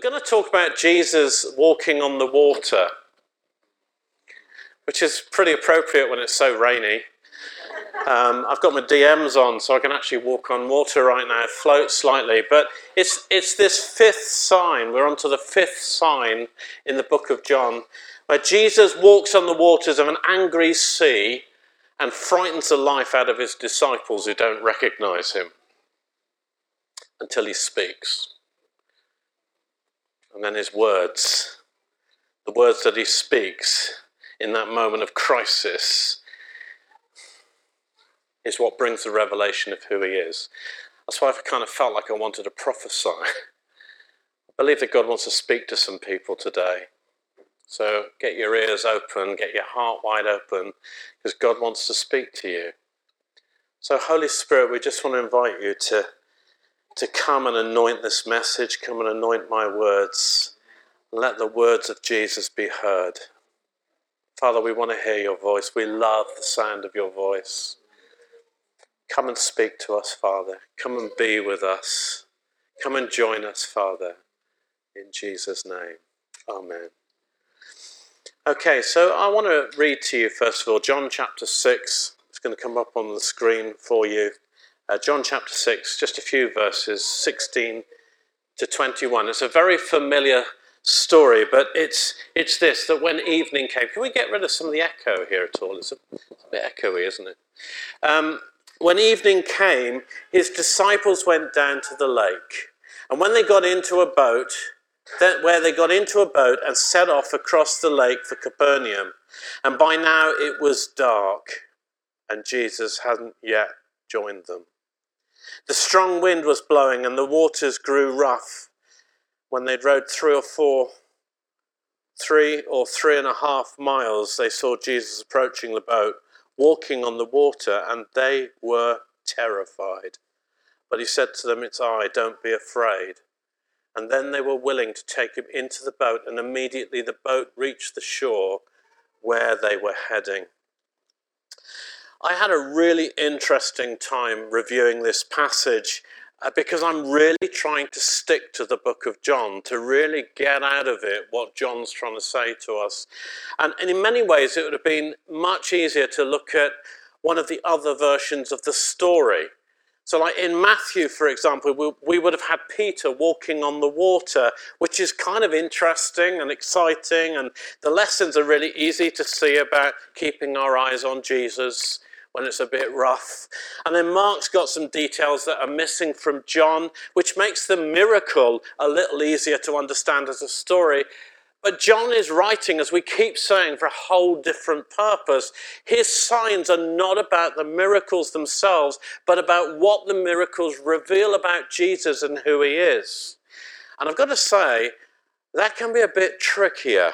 going to talk about Jesus walking on the water, which is pretty appropriate when it's so rainy. Um, I've got my DMs on, so I can actually walk on water right now, float slightly. But it's, it's this fifth sign. We're on to the fifth sign in the book of John, where Jesus walks on the waters of an angry sea and frightens the life out of his disciples who don't recognize him until he speaks. And then his words, the words that he speaks in that moment of crisis, is what brings the revelation of who he is. That's why I've kind of felt like I wanted to prophesy. I believe that God wants to speak to some people today. So get your ears open, get your heart wide open, because God wants to speak to you. So, Holy Spirit, we just want to invite you to to come and anoint this message, come and anoint my words. Let the words of Jesus be heard. Father, we want to hear your voice. We love the sound of your voice. Come and speak to us, Father. Come and be with us. Come and join us, Father. In Jesus' name. Amen. Okay, so I want to read to you, first of all, John chapter 6. It's going to come up on the screen for you. Uh, John chapter 6, just a few verses, 16 to 21. It's a very familiar story, but it's, it's this that when evening came, can we get rid of some of the echo here at all? It's a, it's a bit echoey, isn't it? Um, when evening came, his disciples went down to the lake. And when they got into a boat, that where they got into a boat and set off across the lake for Capernaum. And by now it was dark, and Jesus hadn't yet joined them. The strong wind was blowing and the waters grew rough. When they'd rowed three or four, three or three and a half miles, they saw Jesus approaching the boat, walking on the water, and they were terrified. But he said to them, It's I, don't be afraid. And then they were willing to take him into the boat, and immediately the boat reached the shore where they were heading. I had a really interesting time reviewing this passage uh, because I'm really trying to stick to the book of John, to really get out of it what John's trying to say to us. And, and in many ways, it would have been much easier to look at one of the other versions of the story. So, like in Matthew, for example, we, we, would have had Peter walking on the water, which is kind of interesting and exciting, and the lessons are really easy to see about keeping our eyes on Jesus when it's a bit rough. And then Mark's got some details that are missing from John, which makes the miracle a little easier to understand as a story. But John is writing, as we keep saying, for a whole different purpose. His signs are not about the miracles themselves, but about what the miracles reveal about Jesus and who he is. And I've got to say, that can be a bit trickier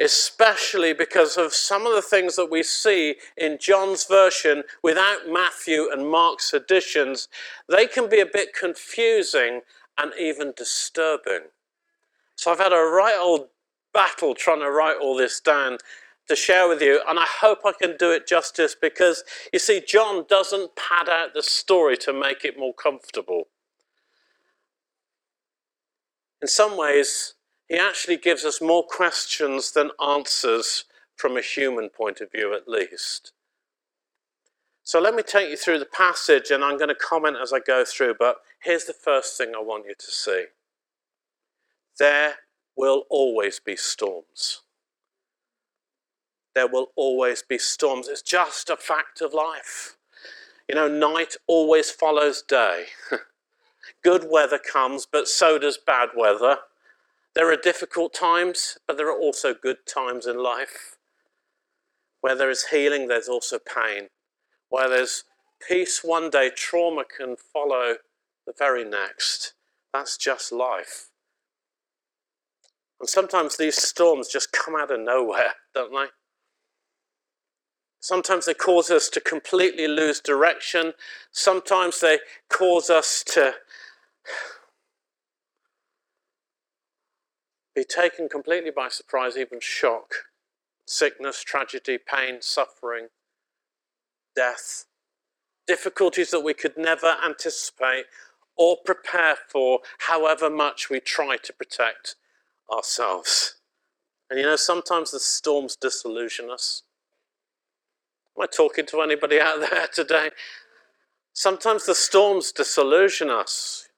especially because of some of the things that we see in John's version without Matthew and Mark's additions. They can be a bit confusing and even disturbing. So I've had a right old battle trying to write all this down to share with you, and I hope I can do it justice because you see, John doesn't pad out the story to make it more comfortable. In some ways, he actually gives us more questions than answers from a human point of view, at least. So let me take you through the passage and I'm going to comment as I go through, but here's the first thing I want you to see. There will always be storms. There will always be storms. It's just a fact of life. You know, night always follows day. Good weather comes, but so does bad weather. There are difficult times, but there are also good times in life. Where there is healing, there's also pain. Where there's peace one day, trauma can follow the very next. That's just life. And sometimes these storms just come out of nowhere, don't they? Sometimes they cause us to completely lose direction. Sometimes they cause us to be taken completely by surprise, even shock, sickness, tragedy, pain, suffering, death, difficulties that we could never anticipate, or prepare for, however much we try to protect ourselves. And you know, sometimes the storms disillusion us. Am I talking to anybody out there today? Sometimes the storms disillusion us.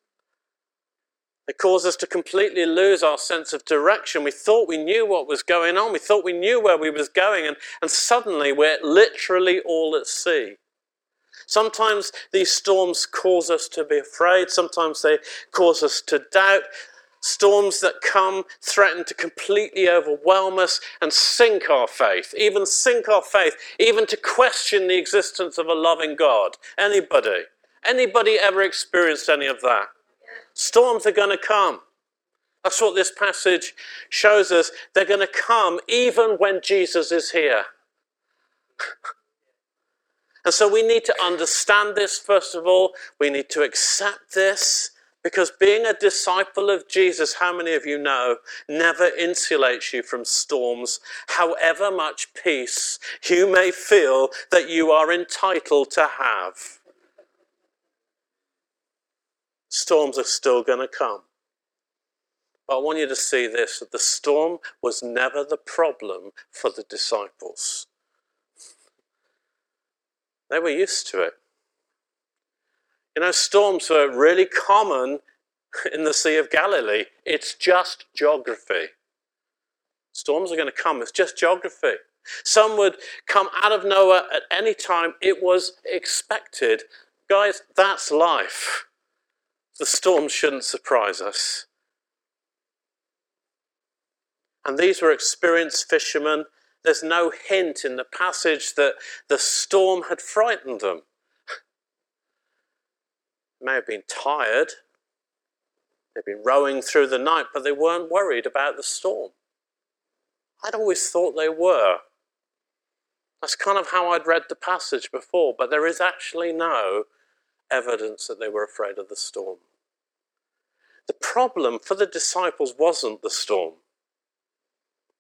They cause us to completely lose our sense of direction. We thought we knew what was going on. We thought we knew where we was going, and, and suddenly we're literally all at sea. Sometimes these storms cause us to be afraid. Sometimes they cause us to doubt. Storms that come threaten to completely overwhelm us and sink our faith, even sink our faith, even to question the existence of a loving God. Anybody? Anybody ever experienced any of that? Storms are going to come. That's what this passage shows us. They're going to come even when Jesus is here. and so we need to understand this, first of all. We need to accept this. Because being a disciple of Jesus, how many of you know, never insulates you from storms, however much peace you may feel that you are entitled to have. Storms are still going to come. But I want you to see this that the storm was never the problem for the disciples. They were used to it. You know, storms were really common in the Sea of Galilee. It's just geography. Storms are going to come, it's just geography. Some would come out of nowhere at any time. It was expected. Guys, that's life. The storm shouldn't surprise us. And these were experienced fishermen. There's no hint in the passage that the storm had frightened them may have been tired. They'd been rowing through the night, but they weren't worried about the storm. I'd always thought they were. That's kind of how I'd read the passage before, but there is actually no evidence that they were afraid of the storm. The problem for the disciples wasn't the storm,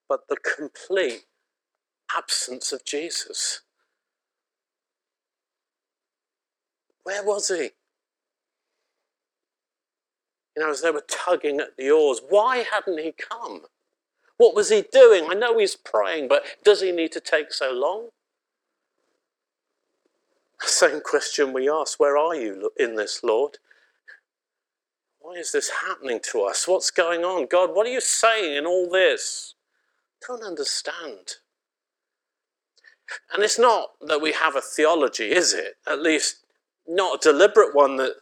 but the complete absence of Jesus. Where was he? you know, as they were tugging at the oars. Why hadn't he come? What was he doing? I know he's praying, but does he need to take so long? Same question we ask Where are you in this, Lord? Why is this happening to us? What's going on? God, what are you saying in all this? Don't understand. And it's not that we have a theology, is it? At least not a deliberate one that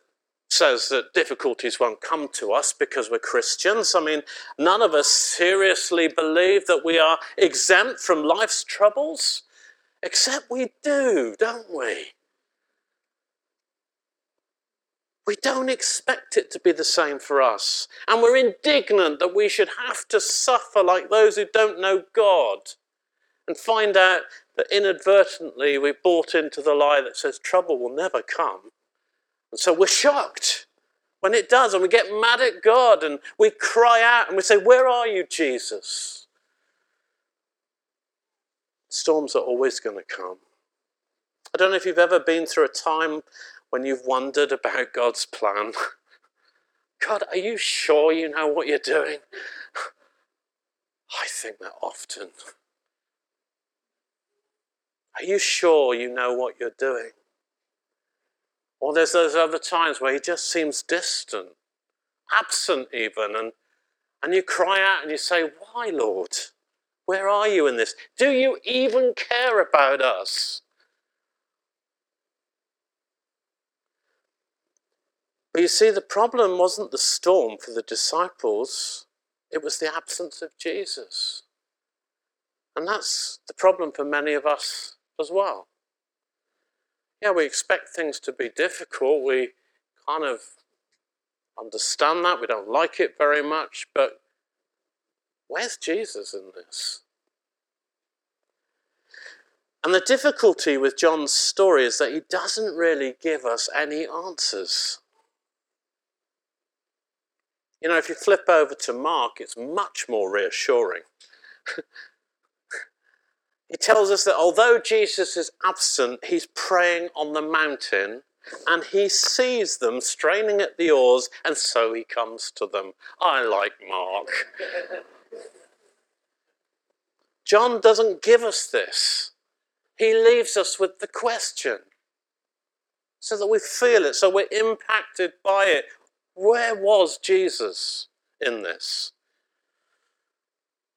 says that difficulties won't come to us because we're Christians. I mean, none of us seriously believe that we are exempt from life's troubles, except we do, don't we? We don't expect it to be the same for us. And we're indignant that we should have to suffer like those who don't know God and find out that inadvertently we bought into the lie that says trouble will never come. And so we're shocked when it does, and we get mad at God and we cry out and we say, Where are you, Jesus? Storms are always going to come. I don't know if you've ever been through a time when you've wondered about God's plan. God, are you sure you know what you're doing? I think that often. Are you sure you know what you're doing? Or there's those other times where he just seems distant, absent even, and, and you cry out and you say, Why, Lord? Where are you in this? Do you even care about us? But you see, the problem wasn't the storm for the disciples, it was the absence of Jesus. And that's the problem for many of us as well yeah, we expect things to be difficult. We kind of understand that. We don't like it very much. But where's Jesus in this? And the difficulty with John's story is that he doesn't really give us any answers. You know, if you flip over to Mark, it's much more reassuring. He tells us that although Jesus is absent, he's praying on the mountain and he sees them straining at the oars, and so he comes to them. I like Mark. John doesn't give us this, he leaves us with the question so that we feel it, so we're impacted by it. Where was Jesus in this?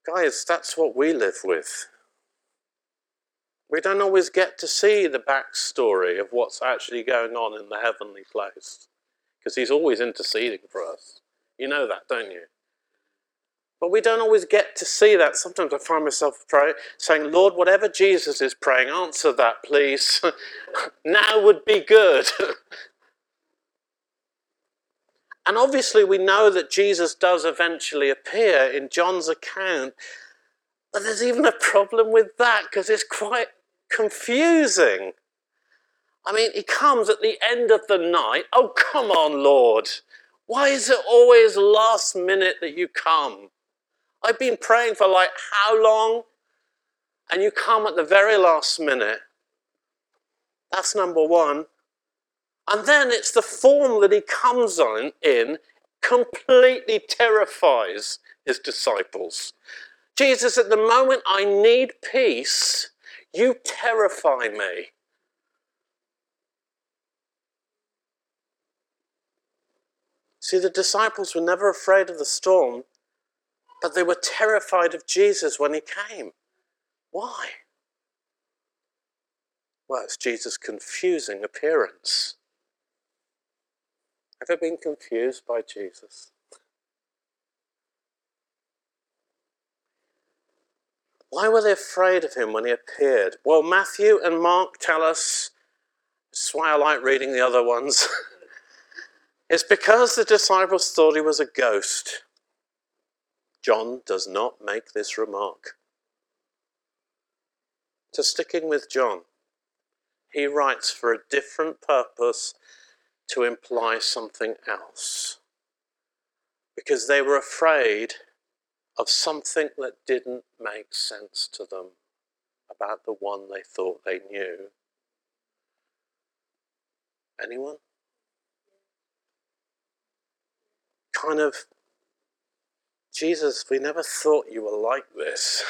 Guys, that's what we live with. We don't always get to see the backstory of what's actually going on in the heavenly place because he's always interceding for us. You know that, don't you? But we don't always get to see that. Sometimes I find myself pray, saying, Lord, whatever Jesus is praying, answer that, please. now would be good. and obviously, we know that Jesus does eventually appear in John's account. But there's even a problem with that because it's quite confusing. I mean, he comes at the end of the night. Oh, come on, Lord. Why is it always last minute that you come? I've been praying for like how long? And you come at the very last minute. That's number one. And then it's the form that he comes on in completely terrifies his disciples. Jesus, at the moment I need peace, you terrify me. See, the disciples were never afraid of the storm, but they were terrified of Jesus when he came. Why? Well, it's Jesus' confusing appearance. Ever been confused by Jesus? Why were they afraid of him when he appeared? Well, Matthew and Mark tell us, that's why I like reading the other ones. it's because the disciples thought he was a ghost. John does not make this remark. To sticking with John, he writes for a different purpose to imply something else. Because they were afraid of something that didn't make sense to them about the one they thought they knew. Anyone? Kind of, Jesus, we never thought you were like this.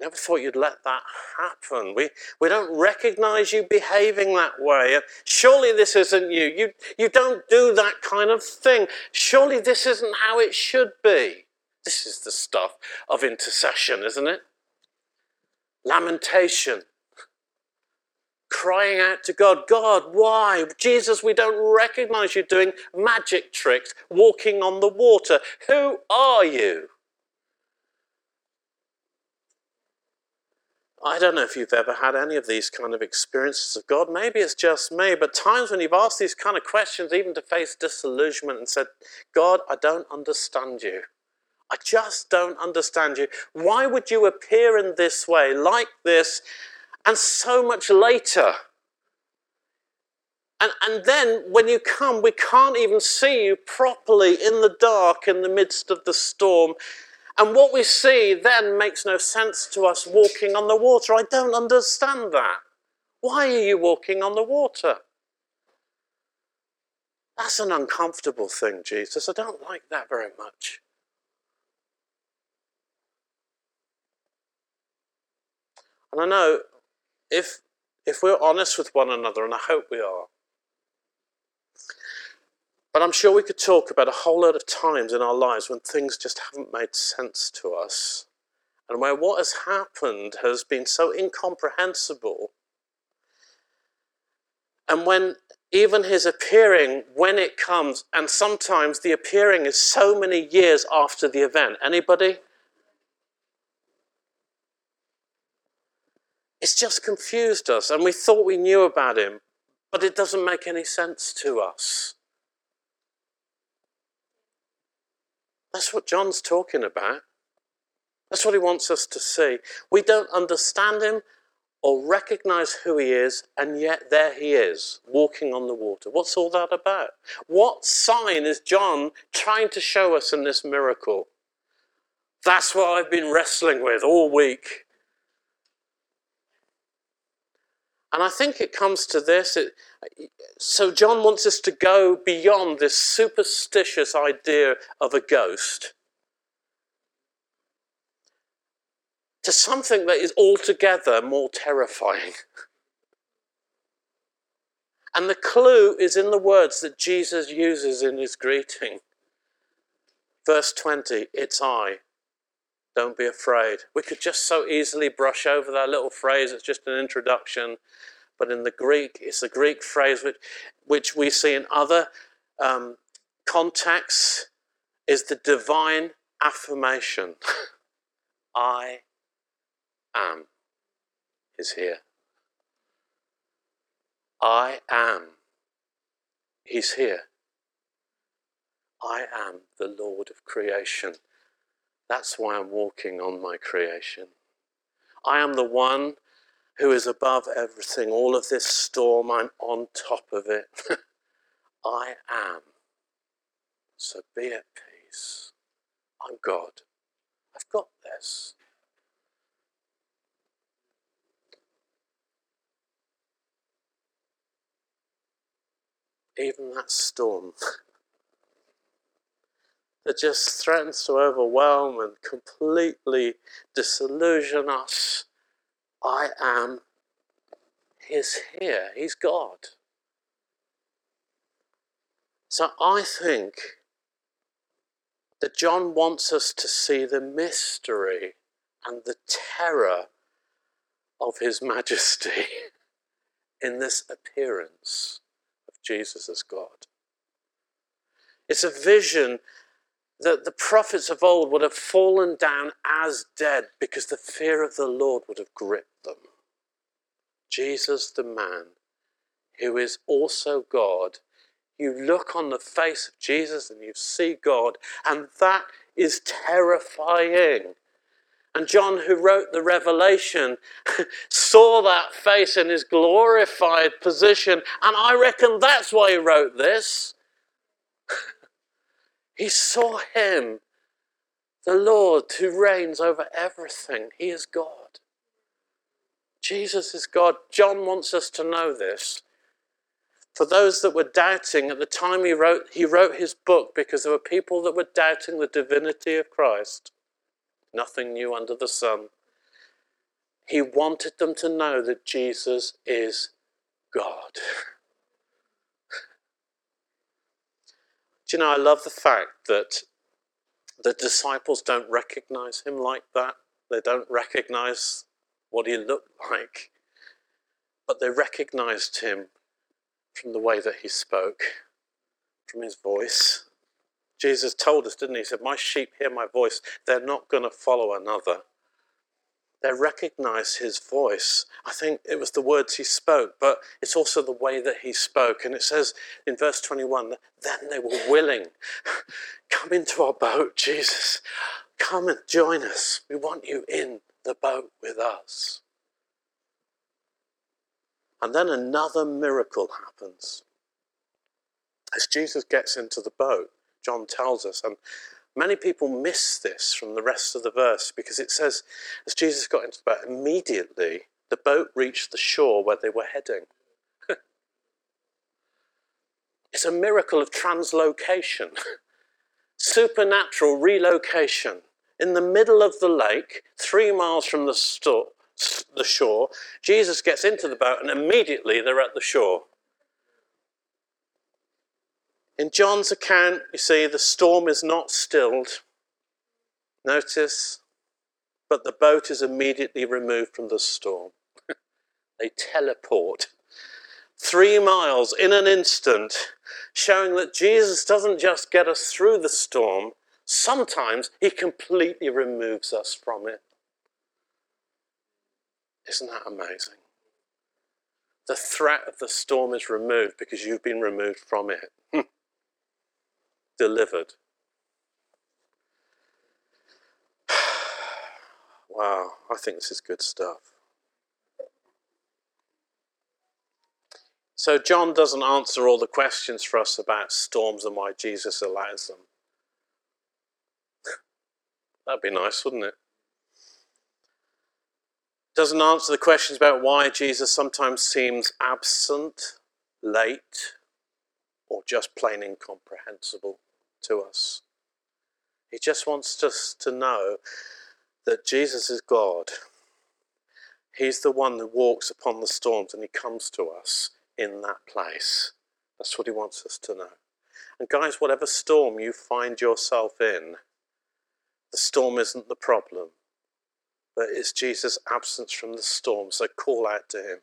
Never thought you'd let that happen. We, we don't recognize you behaving that way. Surely this isn't you. you. You don't do that kind of thing. Surely this isn't how it should be. This is the stuff of intercession, isn't it? Lamentation. Crying out to God, God, why? Jesus, we don't recognize you doing magic tricks, walking on the water. Who are you? I don't know if you've ever had any of these kind of experiences of God. Maybe it's just me, but times when you've asked these kind of questions, even to face disillusionment, and said, God, I don't understand you. I just don't understand you. Why would you appear in this way, like this, and so much later? And, and then when you come, we can't even see you properly in the dark in the midst of the storm. And what we see then makes no sense to us walking on the water. I don't understand that. Why are you walking on the water? That's an uncomfortable thing, Jesus. I don't like that very much. And I know if, if we're honest with one another, and I hope we are, but I'm sure we could talk about a whole lot of times in our lives when things just haven't made sense to us, and where what has happened has been so incomprehensible. And when even his appearing, when it comes, and sometimes the appearing is so many years after the event. Anybody? It's just confused us, and we thought we knew about him, but it doesn't make any sense to us. That's what John's talking about. That's what he wants us to see. We don't understand him or recognize who he is, and yet there he is, walking on the water. What's all that about? What sign is John trying to show us in this miracle? That's what I've been wrestling with all week. And I think it comes to this. It, so, John wants us to go beyond this superstitious idea of a ghost to something that is altogether more terrifying. And the clue is in the words that Jesus uses in his greeting. Verse 20, it's I. Don't be afraid. We could just so easily brush over that little phrase, it's just an introduction. But in the Greek, it's a Greek phrase which, which we see in other um, contexts, is the divine affirmation I am is here. I am. He's here. I am the Lord of creation. That's why I'm walking on my creation. I am the one who is above everything. All of this storm, I'm on top of it. I am. So be at peace. I'm God. I've got this. even that storm that just threatens to overwhelm and completely disillusion us, I am, He's here, He's God. So I think that John wants us to see the mystery and the terror of His majesty in this appearance. Of Jesus as God. It's a vision that the prophets of old would have fallen down as dead because the fear of the Lord would have gripped them. Jesus, the man who is also God, you look on the face of Jesus and you see God, and that is terrifying. And John, who wrote the Revelation, saw that face in his glorified position. And I reckon that's why he wrote this. He saw him, the Lord who reigns over everything. He is God. Jesus is God. John wants us to know this. For those that were doubting at the time he wrote, he wrote his book because there were people that were doubting the divinity of Christ nothing new under the sun. He wanted them to know that Jesus is God. Do you know, I love the fact that the disciples don't recognize him like that. They don't recognize what he looked like, but they recognized him from the way that he spoke, from his voice. Jesus told us, didn't he? He said, My sheep hear my voice. They're not going to follow another. They recognize his voice. I think it was the words he spoke, but it's also the way that he spoke. And it says in verse 21 that then they were willing. Come into our boat, Jesus. Come and join us. We want you in the boat with us. And then another miracle happens. As Jesus gets into the boat, John tells us. And many people miss this from the rest of the verse because it says, as Jesus got into the boat, immediately the boat reached the shore where they were heading. it's a miracle of translocation, supernatural relocation. In the middle of the lake, three miles from the, the shore, Jesus gets into the boat and immediately they're at the shore. In John's account, you see, the storm is not stilled. Notice, but the boat is immediately removed from the storm. they teleport three miles in an instant, showing that Jesus doesn't just get us through the storm, sometimes he completely removes us from it. Isn't that amazing? The threat of the storm is removed because you've been removed from it delivered. wow, I think this is good stuff. So, John doesn't answer all the questions for us about storms and why Jesus allows them. That'd be nice, wouldn't it? Doesn't answer the questions about why Jesus sometimes seems absent, late, or just plain incomprehensible to us. He just wants us to know that Jesus is God. He's the one who walks upon the storms and he comes to us in that place. That's what he wants us to know. And guys, whatever storm you find yourself in, the storm isn't the problem, but it's Jesus' absence from the storm. So call out to him.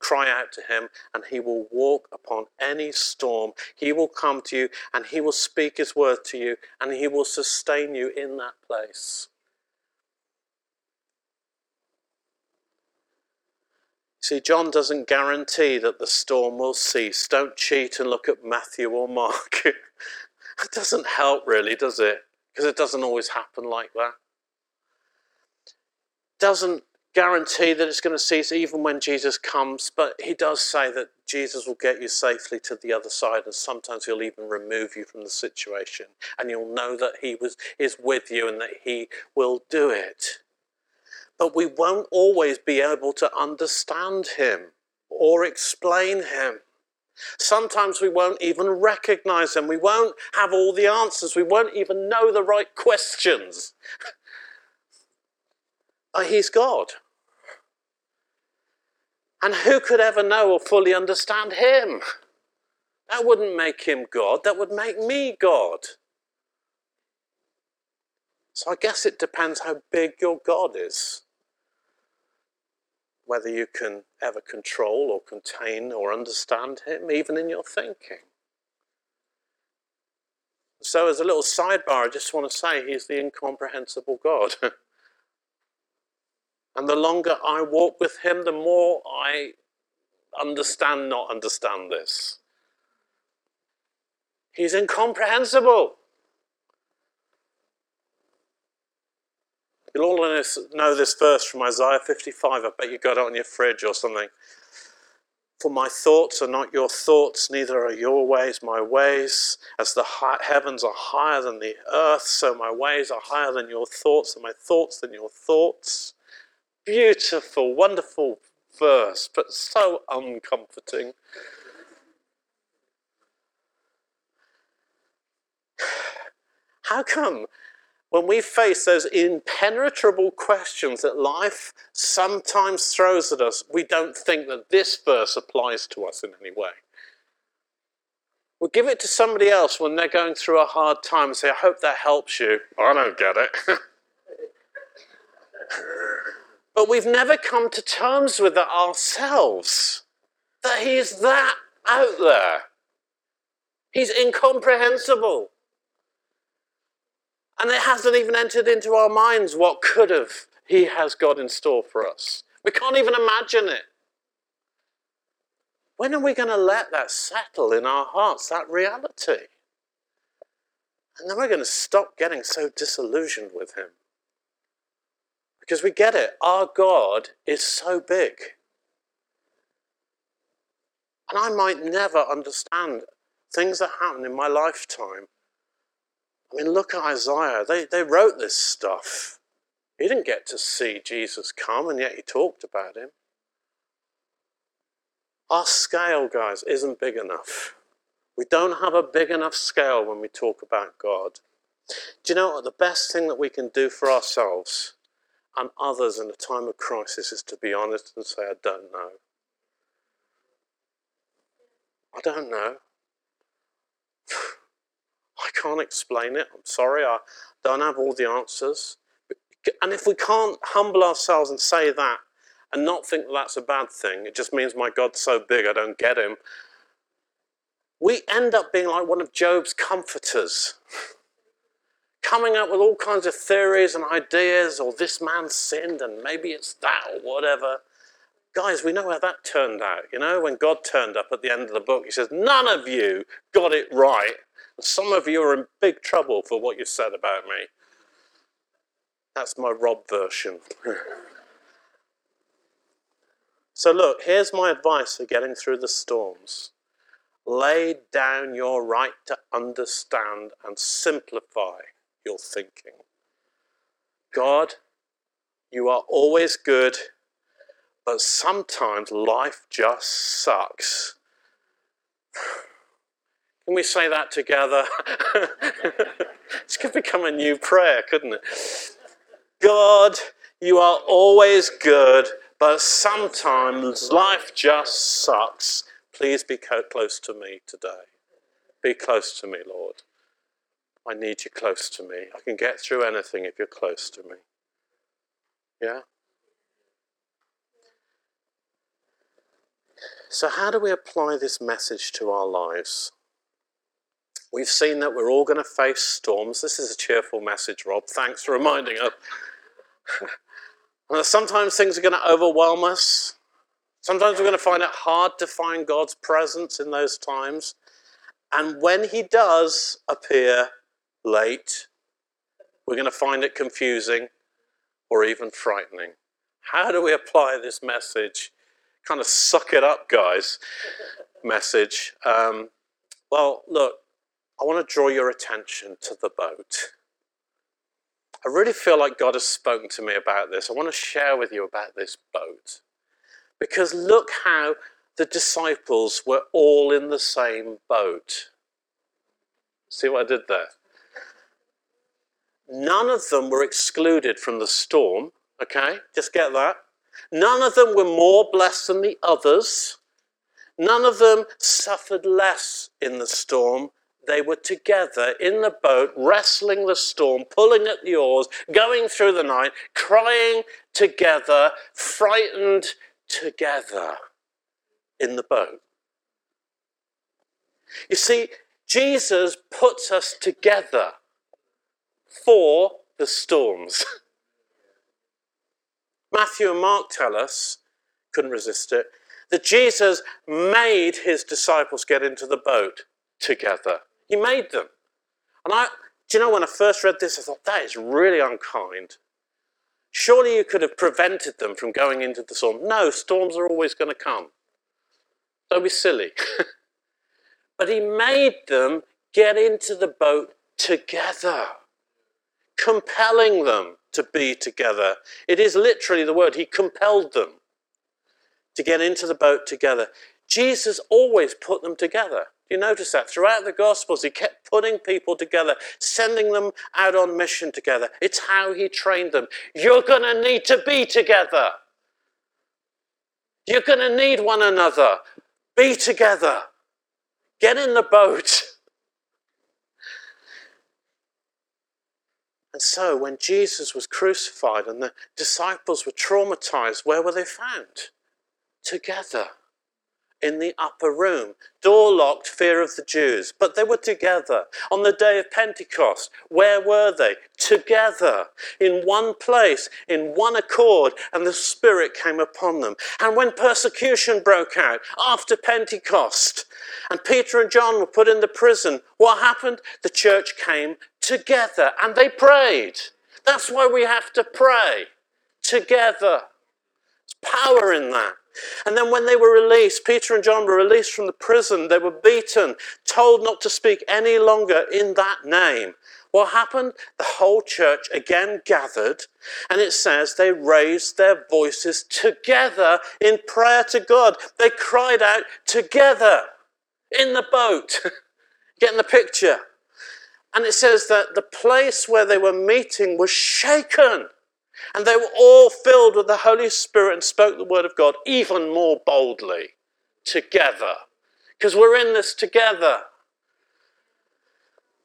Cry out to him, and he will walk upon any storm. He will come to you, and he will speak his word to you, and he will sustain you in that place. See, John doesn't guarantee that the storm will cease. Don't cheat and look at Matthew or Mark. it doesn't help, really, does it? Because it doesn't always happen like that. Doesn't guarantee that it's going to cease even when Jesus comes, but he does say that Jesus will get you safely to the other side, and sometimes he'll even remove you from the situation, and you'll know that he was is with you and that he will do it. But we won't always be able to understand him or explain him. Sometimes we won't even recognize him. We won't have all the answers. We won't even know the right questions. Uh, he's God. And who could ever know or fully understand him? That wouldn't make him God, that would make me God. So I guess it depends how big your God is. Whether you can ever control or contain or understand him, even in your thinking. So, as a little sidebar, I just want to say he's the incomprehensible God. And the longer I walk with Him, the more I understand, not understand this. He's incomprehensible. You'll all know this verse from Isaiah 55. I bet you got it on your fridge or something. For my thoughts are not your thoughts, neither are your ways my ways. As the heavens are higher than the earth, so my ways are higher than your thoughts, and my thoughts than your thoughts beautiful, wonderful verse, but so uncomforting. How come when we face those impenetrable questions that life sometimes throws at us, we don't think that this verse applies to us in any way? We'll give it to somebody else when they're going through a hard time and say, I hope that helps you. I don't get it. But we've never come to terms with it ourselves. That He's that out there. He's incomprehensible. And it hasn't even entered into our minds what could have He has got in store for us. We can't even imagine it. When are we going to let that settle in our hearts, that reality? And then we're going to stop getting so disillusioned with Him. Because we get it. Our God is so big. And I might never understand things that happen in my lifetime. I mean, look at Isaiah. They, they wrote this stuff. He didn't get to see Jesus come, and yet he talked about him. Our scale, guys, isn't big enough. We don't have a big enough scale when we talk about God. Do you know what? The best thing that we can do for ourselves and others in a time of crisis is to be honest and say, I don't know. I don't know. I can't explain it. I'm sorry. I don't have all the answers. And if we can't humble ourselves and say that and not think that that's a bad thing, it just means my God's so big I don't get him. We end up being like one of Job's comforters. coming up with all kinds of theories and ideas, or this man sinned and maybe it's that or whatever. Guys, we know how that turned out. You know, when God turned up at the end of the book, he says, None of you got it right. And some of you are in big trouble for what you said about me. That's my Rob version. so, look, here's my advice for getting through the storms lay down your right to understand and simplify your thinking. God, you are always good but sometimes life just sucks. Can we say that together? this could become a new prayer, couldn't it? God, you are always good, but sometimes life just sucks. Please be close to me today. Be close to me, Lord. I need you close to me. I can get through anything if you're close to me. Yeah? So, how do we apply this message to our lives? We've seen that we're all going to face storms. This is a cheerful message, Rob. Thanks for reminding us. Sometimes things are going to overwhelm us. Sometimes we're going to find it hard to find God's presence in those times. And when He does appear late, we're going to find it confusing or even frightening. How do we apply this message kind of suck it up, guys message. Um, well, look, I want to draw your attention to the boat. I really feel like God has spoken to me about this. I want to share with you about this boat. Because look how the disciples were all in the same boat. See what I did there? None of them were excluded from the storm, okay? Just get that. None of them were more blessed than the others. None of them suffered less in the storm. They were together in the boat, wrestling the storm, pulling at the oars, going through the night, crying together, frightened together in the boat. You see, Jesus puts us together for the storms. Matthew and Mark tell us, couldn't resist it, that Jesus made his disciples get into the boat together. He made them. And I, do you know, when I first read this, I thought, that is really unkind. Surely you could have prevented them from going into the storm. No, storms are always going to come. Don't be silly. but he made them get into the boat together, compelling them to be together. It is literally the word. He compelled them to get into the boat together. Jesus always put them together. You notice that throughout the Gospels, he kept putting people together, sending them out on mission together. It's how he trained them. You're going to need to be together. You're going to need one another. Be together. Get in the boat. And so, when Jesus was crucified and the disciples were traumatized, where were they found? Together in the upper room, door locked, fear of the Jews. But they were together. On the day of Pentecost, where were they? Together, in one place, in one accord, and the Spirit came upon them. And when persecution broke out after Pentecost, and Peter and John were put in the prison, what happened? The church came together and they prayed. That's why we have to pray together. There's power in that. And then when they were released, Peter and John were released from the prison, they were beaten, told not to speak any longer in that name. What happened? The whole church again gathered, and it says they raised their voices together in prayer to God. They cried out together in the boat. Getting the picture? And it says that the place where they were meeting was shaken. And they were all filled with the Holy Spirit and spoke the word of God even more boldly together. Because we're in this together.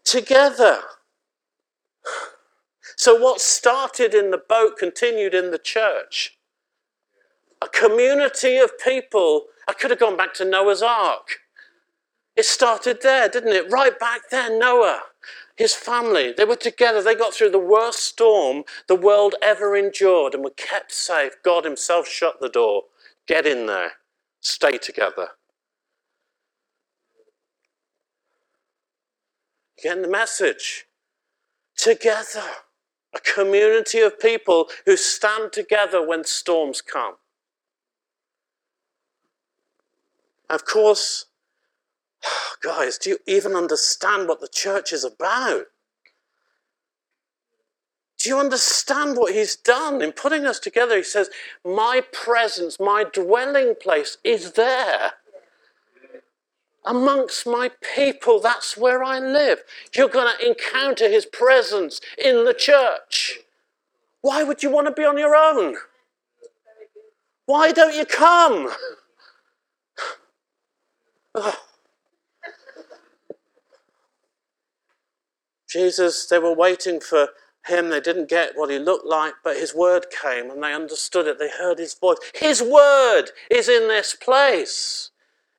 Together. So, what started in the boat continued in the church. A community of people. I could have gone back to Noah's Ark. It started there, didn't it? Right back there, Noah his family, they were together. They got through the worst storm the world ever endured and were kept safe. God Himself shut the door. Get in there. Stay together. Getting the message? Together. A community of people who stand together when storms come. Of course, Guys, do you even understand what the church is about? Do you understand what he's done in putting us together? He says, My presence, my dwelling place is there. Amongst my people, that's where I live. You're going to encounter his presence in the church. Why would you want to be on your own? Why don't you come? Oh. Jesus, they were waiting for him. They didn't get what he looked like, but his word came and they understood it. They heard his voice. His word is in this place,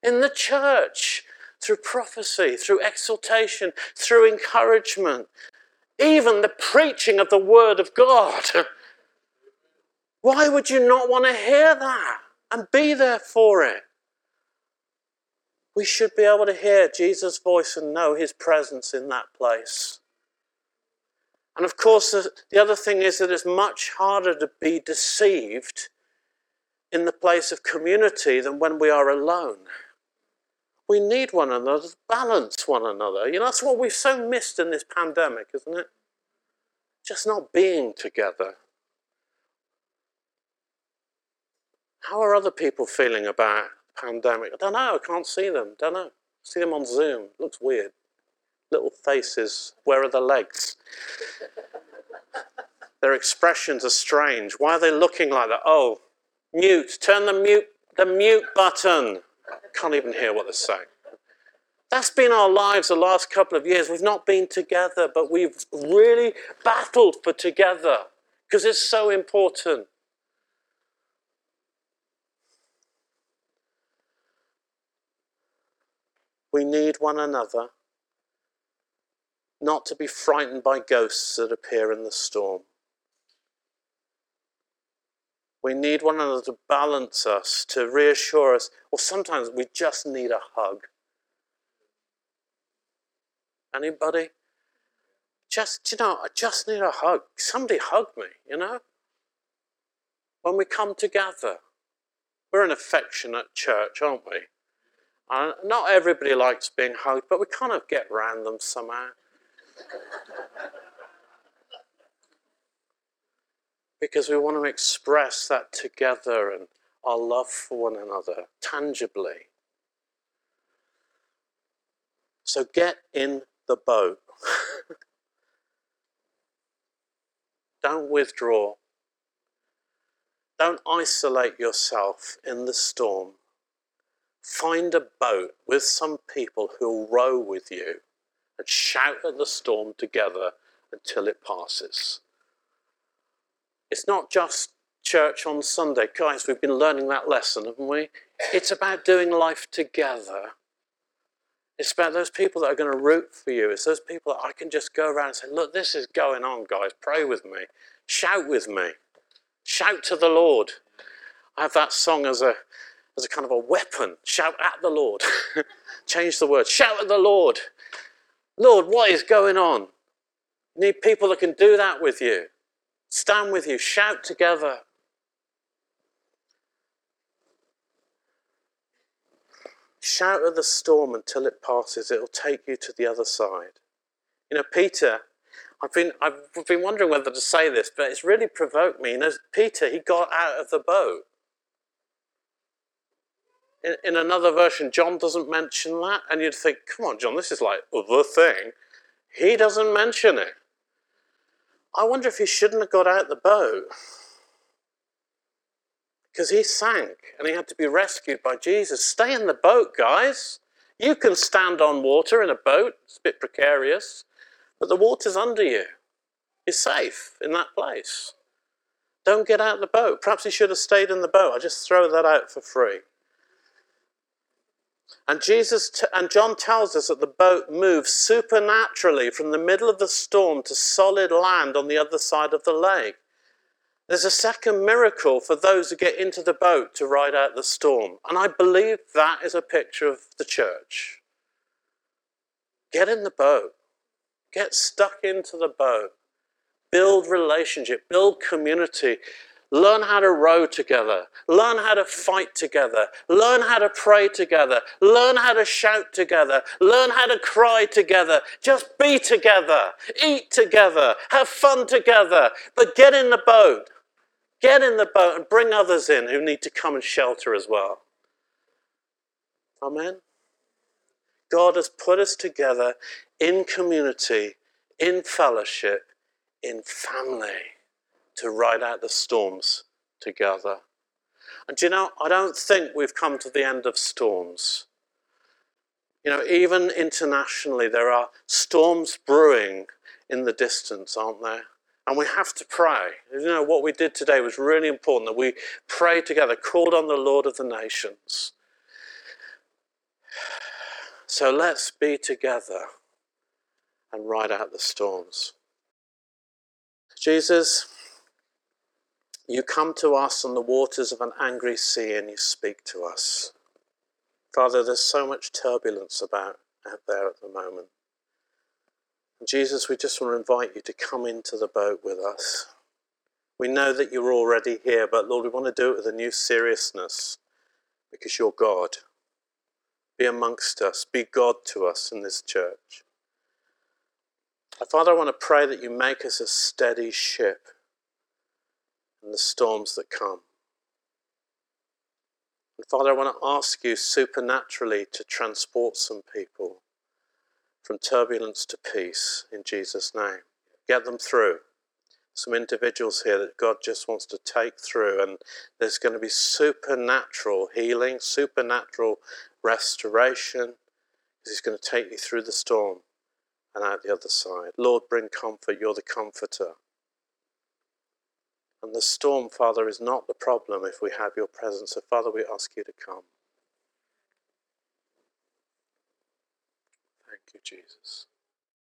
in the church, through prophecy, through exhortation, through encouragement, even the preaching of the word of God. Why would you not want to hear that and be there for it? We should be able to hear Jesus' voice and know his presence in that place. And of course, the other thing is that it's much harder to be deceived in the place of community than when we are alone. We need one another to balance one another. You know, that's what we've so missed in this pandemic, isn't it? Just not being together. How are other people feeling about the pandemic? I don't know. I can't see them. Don't know. See them on Zoom. Looks weird. Little faces. Where are the legs? Their expressions are strange. Why are they looking like that? Oh, mute. Turn the mute the mute button. Can't even hear what they're saying. That's been our lives the last couple of years. We've not been together, but we've really battled for together because it's so important. We need one another, not to be frightened by ghosts that appear in the storm. We need one another to balance us, to reassure us, or sometimes we just need a hug. Anybody? Just, you know, I just need a hug. Somebody hug me, you know? When we come together, we're an affectionate church, aren't we? And not everybody likes being hugged, but we kind of get around them somehow. Because we want to express that together and our love for one another tangibly. So get in the boat. Don't withdraw. Don't isolate yourself in the storm. Find a boat with some people who'll row with you and shout at the storm together until it passes. It's not just church on Sunday. Guys, we've been learning that lesson, haven't we? It's about doing life together. It's about those people that are going to root for you. It's those people that I can just go around and say, look, this is going on, guys. Pray with me. Shout with me. Shout to the Lord. I have that song as a, as a kind of a weapon. Shout at the Lord. Change the word. Shout at the Lord. Lord, what is going on? You need people that can do that with you stand with you, shout together. Shout at the storm until it passes, it'll take you to the other side. You know, Peter, I've been, I've been wondering whether to say this, but it's really provoked me. You know, Peter, he got out of the boat. In, in another version, John doesn't mention that, and you'd think, come on, John, this is like the thing. He doesn't mention it. I wonder if he shouldn't have got out the boat. Because he sank and he had to be rescued by Jesus. Stay in the boat, guys. You can stand on water in a boat, it's a bit precarious, but the water's under you. You're safe in that place. Don't get out the boat. Perhaps he should have stayed in the boat. I just throw that out for free. And Jesus t- and John tells us that the boat moves supernaturally from the middle of the storm to solid land on the other side of the lake. There's a second miracle for those who get into the boat to ride out the storm. And I believe that is a picture of the church. Get in the boat. Get stuck into the boat. Build relationship. Build community. Learn how to row together. Learn how to fight together. Learn how to pray together. Learn how to shout together. Learn how to cry together. Just be together. Eat together. Have fun together. But get in the boat. Get in the boat and bring others in who need to come and shelter as well. Amen. God has put us together in community, in fellowship, in family to ride out the storms together. And you know, I don't think we've come to the end of storms. You know, even internationally, there are storms brewing in the distance, aren't there? And we have to pray. You know, what we did today was really important that we prayed together, called on the Lord of the nations. So let's be together and ride out the storms. Jesus, you come to us on the waters of an angry sea and you speak to us. Father, there's so much turbulence about out there at the moment. And Jesus, we just want to invite you to come into the boat with us. We know that you're already here, but Lord, we want to do it with a new seriousness because you're God. Be amongst us, be God to us in this church. Father, I want to pray that you make us a steady ship and the storms that come. And Father, I want to ask you supernaturally to transport some people from turbulence to peace in Jesus' name. Get them through. Some individuals here that God just wants to take through, and there's going to be supernatural healing, supernatural restoration, He's going to take you through the storm and out the other side. Lord, bring comfort. You're the comforter. And the storm, Father, is not the problem if we have your presence. So, Father, we ask you to come. Thank you, Jesus.